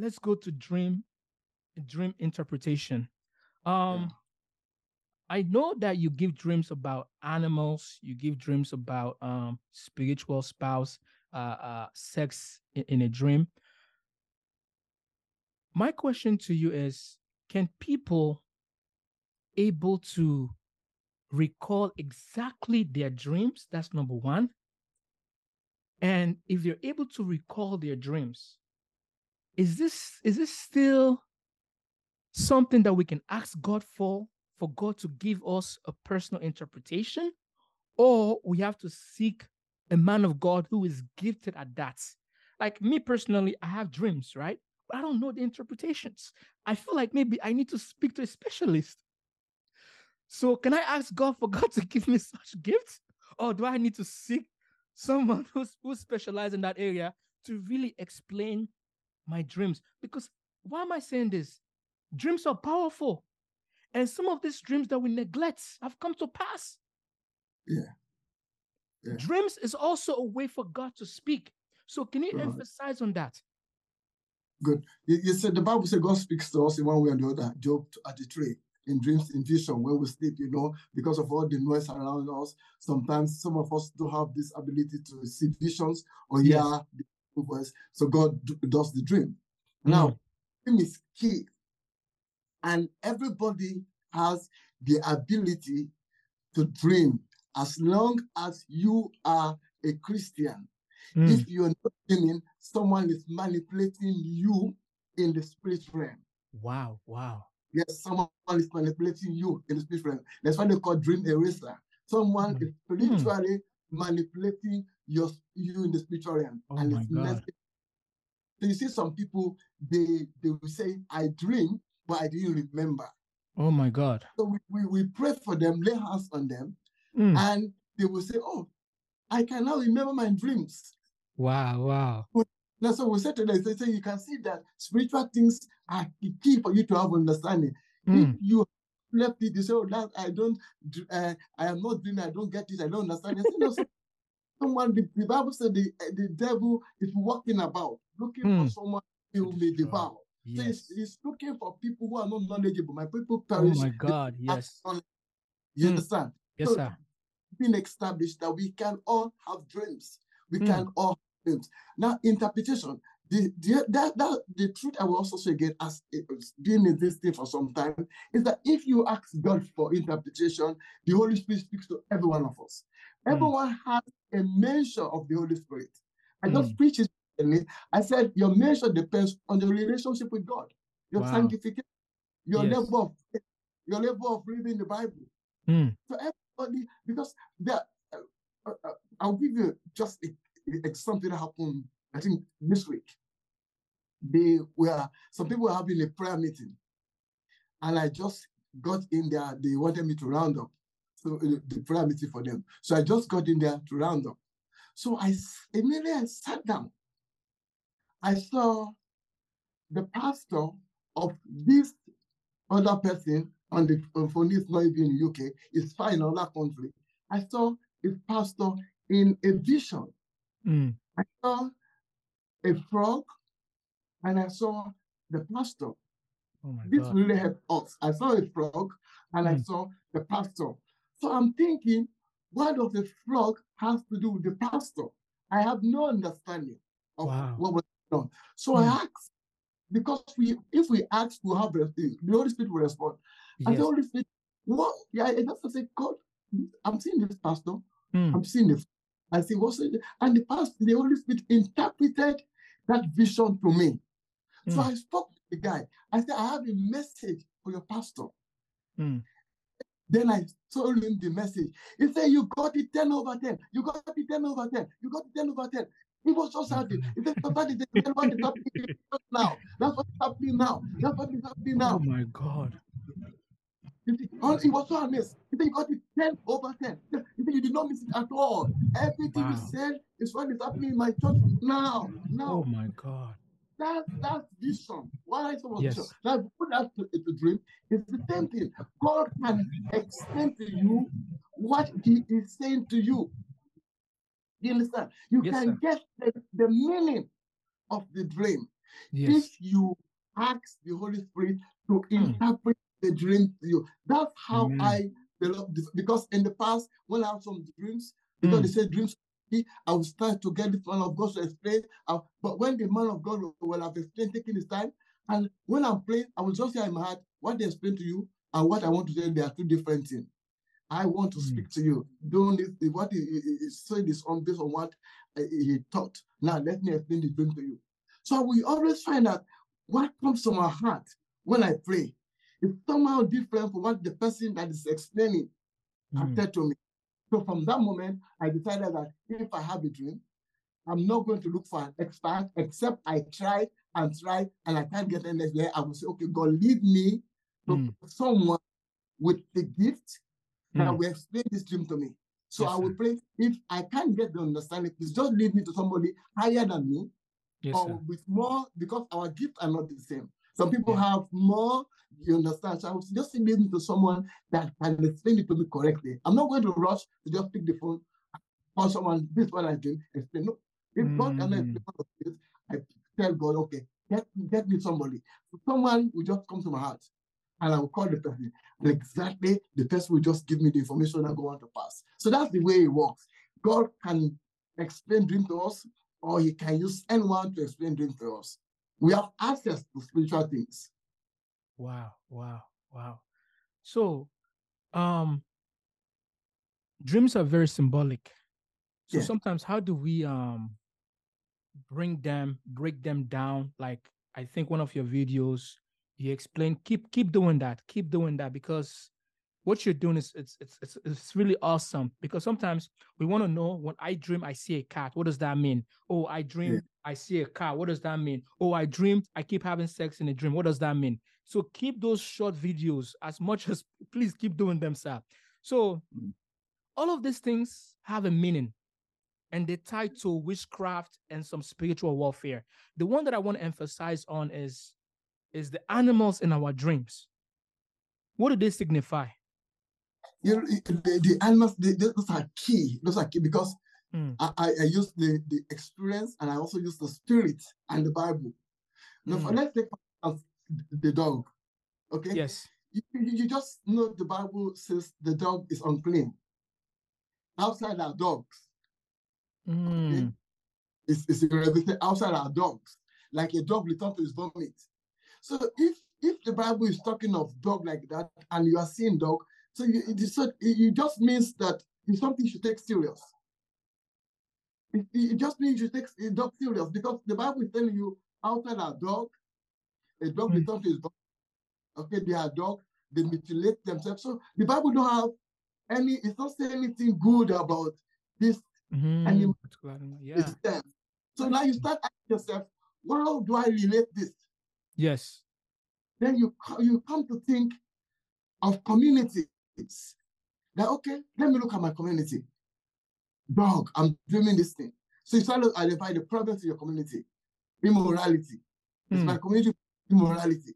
let's go to dream dream interpretation. Um, yeah. I know that you give dreams about animals, you give dreams about um, spiritual spouse, uh, uh, sex in, in a dream. My question to you is can people able to recall exactly their dreams? That's number one. And if they're able to recall their dreams, is this is this still something that we can ask God for, for God to give us a personal interpretation, or we have to seek a man of God who is gifted at that. Like me personally, I have dreams, right? But I don't know the interpretations. I feel like maybe I need to speak to a specialist. So can I ask God for God to give me such gifts? Or do I need to seek someone who's who specializes in that area to really explain my dreams? Because why am I saying this? Dreams are powerful. And some of these dreams that we neglect have come to pass. Yeah. yeah. Dreams is also a way for God to speak. So can you right. emphasize on that? Good. You, you, said the Bible said God speaks to us in one way or the other. Job at the tree, in dreams, in vision, when we sleep, you know, because of all the noise around us. Sometimes some of us don't have this ability to see visions or hear yes. the voice. So God does the dream. Mm. Now, dream is key and everybody has the ability to dream as long as you are a Christian. Mm. If you're not dreaming, someone is manipulating you in the spirit realm. Wow, wow. Yes, someone is manipulating you in the spirit realm. That's why they call dream eraser. Someone mm. is spiritually mm. manipulating your you in the spiritual realm. Oh and my God. So you see some people, they they will say, I dream, but I didn't remember. Oh my God. So we, we, we pray for them, lay hands on them, mm. and they will say, Oh, I can now remember my dreams. Wow, wow. That's what we said to them. They say you can see that spiritual things are key for you to have understanding. Mm. If you left it, you say, Oh, that I don't uh, I am not dreaming, I don't get it, I don't understand. Say, no, someone the, the Bible said the, the devil is walking about looking mm. for hmm. someone who may devour. Yes. So he's, he's, looking for people who are not knowledgeable. My people perish. Oh my God, yes. You mm. understand? Yes, so sir. Been established that we can all have dreams. We mm. can all have dreams. Now, interpretation. The, the, that, that, the truth I will also say again, as being in this thing for some time, is that if you ask God for interpretation, the Holy Spirit speaks to every one of us. Mm. Everyone has a measure of the Holy Spirit. I just mm. preach it I said your measure depends on your relationship with God, your wow. sanctification, your yes. level of your level of reading the Bible. Mm. So everybody, because that, uh, uh, uh, I'll give you just a, a, something that happened. I think this week, they were some people were having a prayer meeting, and I just got in there. They wanted me to round up, so uh, the prayer meeting for them. So I just got in there to round up. So I immediately I sat down I saw the pastor of this other person on the phone is not even in the UK, it's fine in another country. I saw a pastor in a vision. Mm. I saw a frog and I saw the pastor. Oh this God. really helped us. I saw a frog and mm. I saw the pastor. So I'm thinking, what does the flock has to do with the pastor? I have no understanding of wow. what was done. So mm. I hmm. asked, because we, if we ask to have the, Holy Spirit will respond. Yes. And the Holy Spirit, what? Yeah, I just say, God, I'm seeing this pastor. Mm. I'm seeing this. I see what's it? And the pastor, the Holy Spirit interpreted that vision to me. Mm. So hmm. I spoke to the guy. I said, I have a message for your pastor. Mm. Then I told him the message. He said, You got it 10 over 10. You got it 10 over 10. You got it 10 over 10. He was so happy. He said, Papa, what is happening now? That's what's happening now. That's what is happening now. Oh my God. Oh, he was so amazed. He said, You got it 10 over 10. He said, You did not miss it at all. Everything wow. you said is what is happening in my church now. Now. Oh my God. That, that vision. What I saw was yes. Now, put that to, to dream. It's the same thing. God can explain to you what He is saying to you. You understand? You yes, can sir. get the, the meaning of the dream. Yes. If you ask the Holy Spirit to Mm. interpret the dream to you, that's how Amen. I developed this. Because in the past, when I have some dreams, because Mm. they say dreams, I will start to get this man of God to explain. uh, but when the man of God will- have explained, taking his time, and when I'm praying, I will just say in my heart what they explain to you and what I want to say. They are two different things. I want to Mm. speak to you. Don't what he, he, he said is on based on what uh, he taught. Now let me explain the dream to you. So we always find out what comes to my heart when I pray is somehow different from what the person that is explaining Mm. said to me. So from that moment, I decided that if I have a dream, I'm not going to look for an expert except I try and try and I can't get any there. I will say, okay, God, lead me to Mm. someone with the gift that Mm. will explain this dream to me. So Yes, I will pray. If I can't get the understanding, please just lead me to somebody higher than me Yes, or sir. with more because our gifts are not the same. Some people Yeah. have more, you understand. So I would just me to someone that can explain it to me correctly. I'm not going to rush to just pick the phone, call someone, this is what I do, explain. No, if God cannot Mm. explain what it is, I tell God, okay, get, get me somebody. Someone will just come to my heart and I will call the person. And exactly the person will just give me the information I go on to pass. So that's the way it works. God can explain dream to us, or he can use anyone to explain dream to us. We have access to spiritual things. Wow, wow, wow. So, um, dreams are very symbolic. So sometimes, how do we um bring them, break them down? Like I think one of your videos, you explain keep keep doing that, keep doing that because what you're doing is it's it's it's, it's really awesome. Because sometimes we want to know when I dream I see a cat, what does that mean? Oh, I dream I see a cat, what does that mean? Oh, I dreamed I keep having sex in a dream, what does that mean? So keep those short videos as much as please keep doing them, sir. So Mm. all of these things have a meaning and they tie to witchcraft and some spiritual warfare. The one that I want to emphasize on is is the animals in our dreams. What do they signify? You know, the, the they- those are key. Those are key because Mm. I, I, use the, the experience and I also use the spirit and the Bible. Now, Mm. let's take the dog. Okay. Yes. You, you just know the Bible says the dog is unclean. Outside our dogs, Mm. it's, it's everything outside our dogs, like a dog return to his vomit. So if if the Bible is talking of dog like that, and you are seeing dog, so you it, is it, just means that it's something you should take serious. It, it just means you take a dog serious because the Bible is telling you outside our dog, a dog Mm. return to his vomit. Okay, they are dog, they mutilate themselves. So the Bible don't have any, it's not saying anything good about this Mm. Particular animal, Yeah. itself. So now you start asking yourself, well, how do I relate this? Yes. Then you you come to think of communities. That okay, let me look at my community. Dog, I'm dreaming this thing. So you start to identify the problems in your community. Immorality. It's Mm. my community immorality.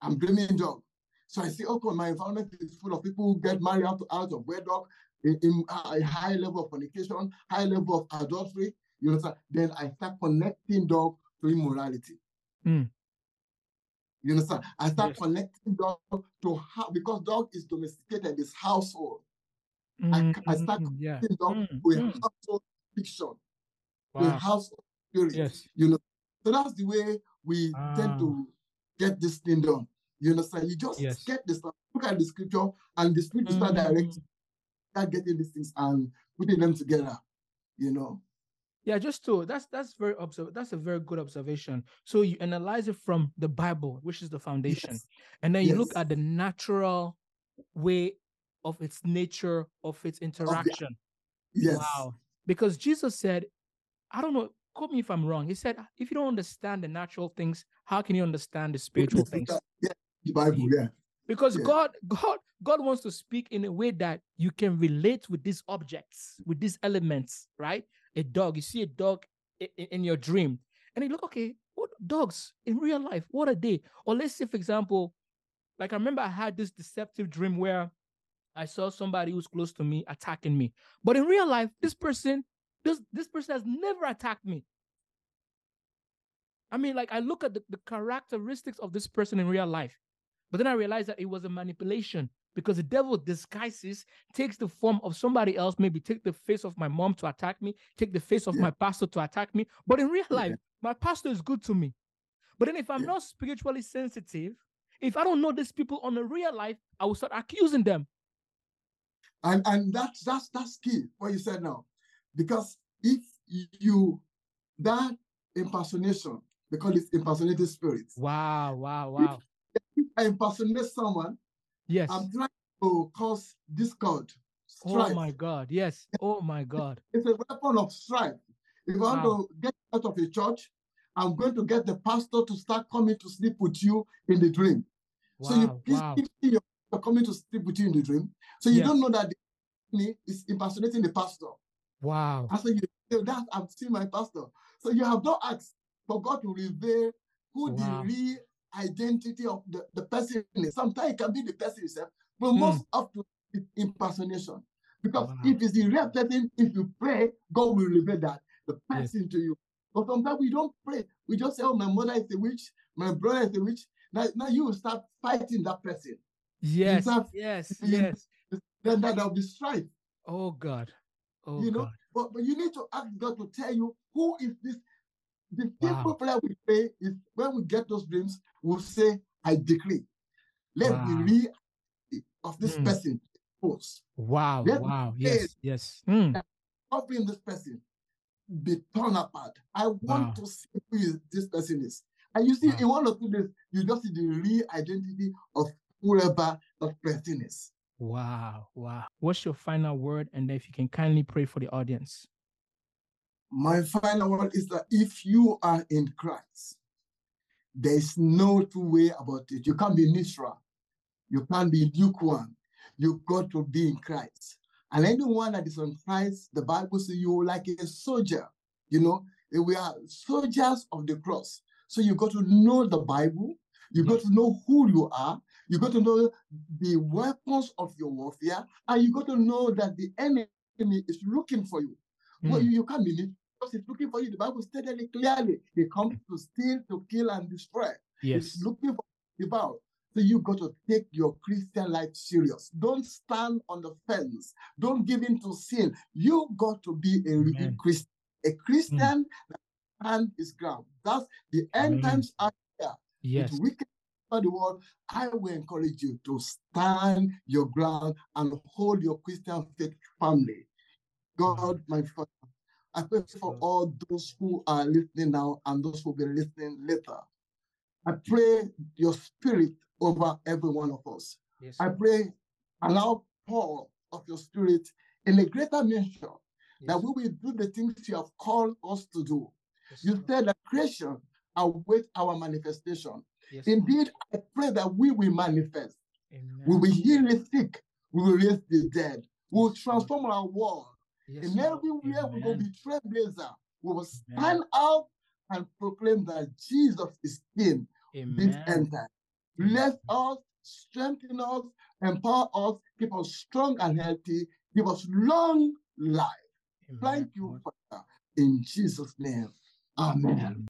I'm dreaming dog. So I see, okay, my environment is full of people who get married out, out of wedlock, in, in a high level of fornication, high level of adultery. You understand? Then I start connecting dog to immorality. Mm. You understand? I start Yes. connecting dog to how because dog is domesticated, is household. I, ca- I start Mm, yeah. connecting dog Mm, a mm. household fiction, Wow. household spirit. Yes. You know, so that's the way we tend Ah. to get this thing done. You understand? You just Yes. get this look at the scripture, and the spirit will start directing, Mm. start getting these things and putting them together. You know, Yeah, just to that's that's very observ that's a very good observation. So you analyze it from the Bible, which is the foundation, Yes. and then you look at the natural way of its nature, of its interaction. yes, Wow. Because Jesus said, I don't know, quote me if I'm wrong. He said, if you don't understand the natural things, how can you understand the spiritual things? Yeah, the Bible, yeah, Because Yeah. God, God, God wants to speak in a way that you can relate with these objects, with these elements, right? A dog, you see a dog i- i- in your dream, and you look, okay, what dogs in real life? What are they? Or let's say, for example, like I remember I had this deceptive dream where I saw somebody who's close to me attacking me, but in real life, this person, this this person has never attacked me. I mean, like I look at the, the characteristics of this person in real life, but then I realized that it was a manipulation because the devil disguises, takes the form of somebody else, maybe take the face of my mom to attack me, take the face of Yeah. my pastor to attack me. But in real Yeah. life, my pastor is good to me. But then if I'm Yeah. not spiritually sensitive, if I don't know these people on a real life, I will start accusing them. And and that's that's that's key what you said now. Because if you that impersonation, they call it impersonating spirits. Wow, wow, wow. If I impersonate someone, Yes. I'm trying to cause discord, Oh my God. Yes. Oh my God. It's a weapon of strife. If I want Wow. to get out of a church, I'm going to get the pastor to start coming to sleep with you in the dream. Wow. So you Wow. keep Wow. your coming to sleep with you in the dream. So you Yes. don't know that the enemy is impersonating the pastor. Wow. Pastor, you say that I'm seeing my pastor. So you have not asked for God to reveal who Wow. the real identity of the, the person is. Sometimes it can be the person himself, but Hmm. most often it's impersonation. Because Wow. if it's the real person, if you pray, God will reveal that the Yes. person to you. But sometimes we don't pray. We just say, Oh, my mother is a witch, my brother is a witch. Now, now you will start fighting that person. Yes. Yes. Yes. Then that will be strife. Oh God. Oh you know, God. but, but you need to ask God to tell you who is this. The Wow. simple prayer we pray is when we get those dreams, we'll say, I decree. Let Wow. the reality of this Mm. person expose. Wow. Let Wow. Yes. Yes. Mm. This person be torn apart. I want Wow. to see who is, this person is. And you see, Wow. in one or two days, you just see the real identity of whoever that person is. Wow. Wow. What's your final word? And if you can kindly pray for the audience. My final word is that if you are in Christ, there is no two way about it. You can't be neutral. You can't be lukewarm. You've got to be in Christ. And anyone that is on Christ, the Bible says you like a soldier. You know, we are soldiers of the cross. So you got to know the Bible. You got to know who you are. You got to know the weapons of your warfare. And you got to know that the enemy is looking for you. Well, Mm. you, you can't believe he's looking for you. The Bible stated it clearly. He comes to steal, to kill, and destroy. Yes. He's looking for devour. So you got to take your Christian life serious. Don't stand on the fence. Don't give in to sin. You got to be a real Christian. A Christian mm. that stand his ground. That's the end Amen. times are Yes. with wicked of the world. I will encourage you to stand your ground and hold your Christian faith firmly. God, my Father, I pray for all those who are listening now and those who will be listening later. I pray your spirit over every one of us. Yes. I pray, allow pour of your spirit in a greater measure that we will do the things you have called us to do. Yes, You said that creation await our manifestation. Yes. Indeed, I pray that we will manifest. Amen. We will heal the sick. We will raise the dead. We will transform our world. Yes, And everywhere we will Amen. be trailblazer. We will Amen. stand out and proclaim that Jesus is King this Amen. end time. Bless us, strengthen us, empower us, keep us strong and healthy, give us long life. Amen, Thank you, Father. In Jesus' name. Amen.